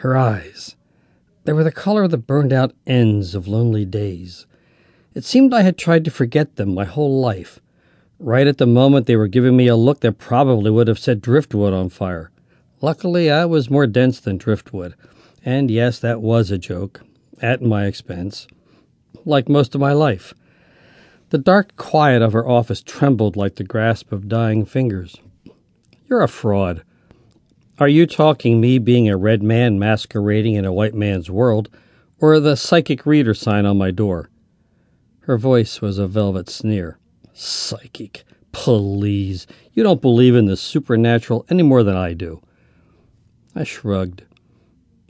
Her eyes. They were the color of the burned out ends of lonely days. It seemed I had tried to forget them my whole life. Right at the moment they were giving me a look that probably would have set driftwood on fire. Luckily, I was more dense than driftwood. And yes, that was a joke. At my expense. Like most of my life. The dark quiet of her office trembled like the grasp of dying fingers. You're a fraud. Are you talking me being a red man masquerading in a white man's world, or the psychic reader sign on my door? Her voice was a velvet sneer. Psychic. Please. You don't believe in the supernatural any more than I do. I shrugged.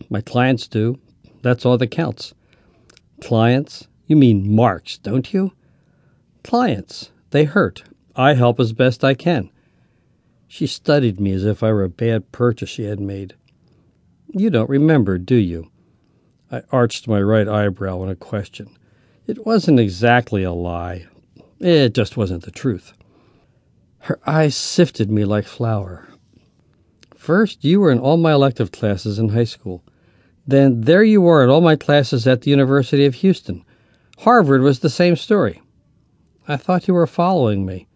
My clients do. That's all that counts. Clients? You mean marks, don't you? Clients. They hurt. I help as best I can. She studied me as if I were a bad purchase she had made. You don't remember, do you? I arched my right eyebrow in a question. It wasn't exactly a lie. It just wasn't the truth. Her eyes sifted me like flour. First, you were in all my elective classes in high school. Then there you were in all my classes at the University of Houston. Harvard was the same story. I thought you were following me.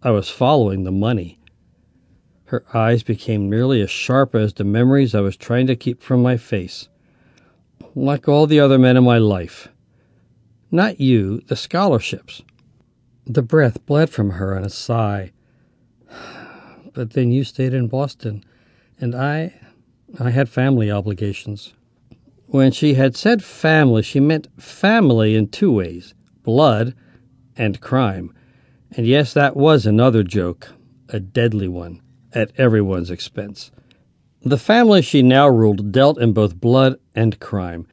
I was following the money. Her eyes became nearly as sharp as the memories I was trying to keep from my face. Like all the other men in my life. Not you, the scholarships. The breath bled from her in a sigh. But then you stayed in Boston, and I. I had family obligations. When she had said family, she meant family in two ways blood and crime. And yes, that was another joke, a deadly one, at everyone's expense. The family she now ruled dealt in both blood and crime.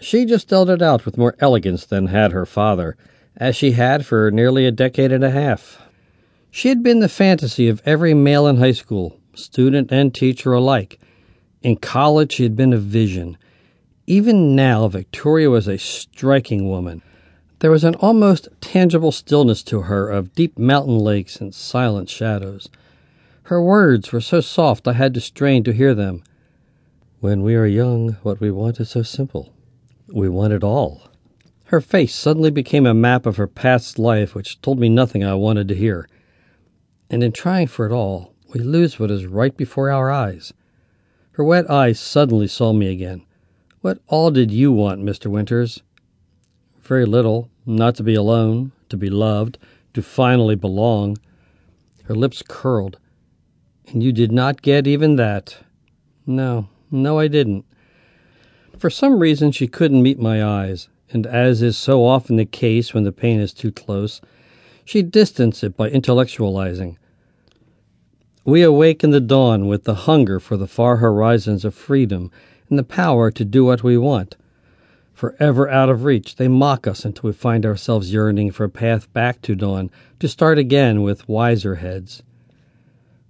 She just dealt it out with more elegance than had her father, as she had for nearly a decade and a half. She had been the fantasy of every male in high school, student and teacher alike. In college, she had been a vision. Even now, Victoria was a striking woman. There was an almost tangible stillness to her of deep mountain lakes and silent shadows. Her words were so soft I had to strain to hear them. When we are young, what we want is so simple. We want it all. Her face suddenly became a map of her past life, which told me nothing I wanted to hear. And in trying for it all, we lose what is right before our eyes. Her wet eyes suddenly saw me again. What all did you want, Mr. Winters? Very little. Not to be alone, to be loved, to finally belong. Her lips curled. And you did not get even that. No, no, I didn't. For some reason, she couldn't meet my eyes, and as is so often the case when the pain is too close, she distanced it by intellectualizing. We awake in the dawn with the hunger for the far horizons of freedom and the power to do what we want forever out of reach. They mock us until we find ourselves yearning for a path back to dawn, to start again with wiser heads.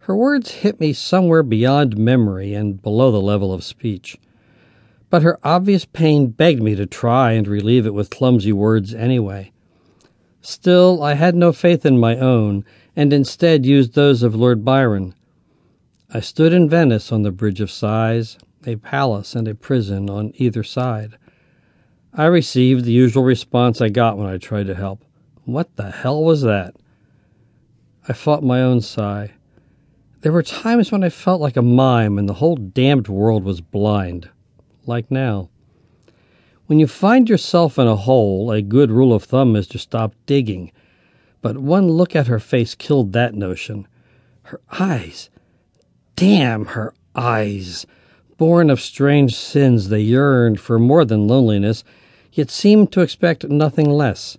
Her words hit me somewhere beyond memory and below the level of speech. But her obvious pain begged me to try and relieve it with clumsy words anyway. Still, I had no faith in my own, and instead used those of Lord Byron. I stood in Venice on the Bridge of Sighs, a palace and a prison on either side. I received the usual response I got when I tried to help. What the hell was that? I fought my own sigh. There were times when I felt like a mime and the whole damned world was blind. Like now. When you find yourself in a hole, a good rule of thumb is to stop digging. But one look at her face killed that notion. Her eyes. Damn her eyes. Born of strange sins, they yearned for more than loneliness yet seemed to expect nothing less.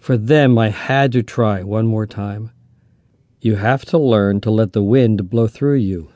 For them, I had to try one more time. You have to learn to let the wind blow through you,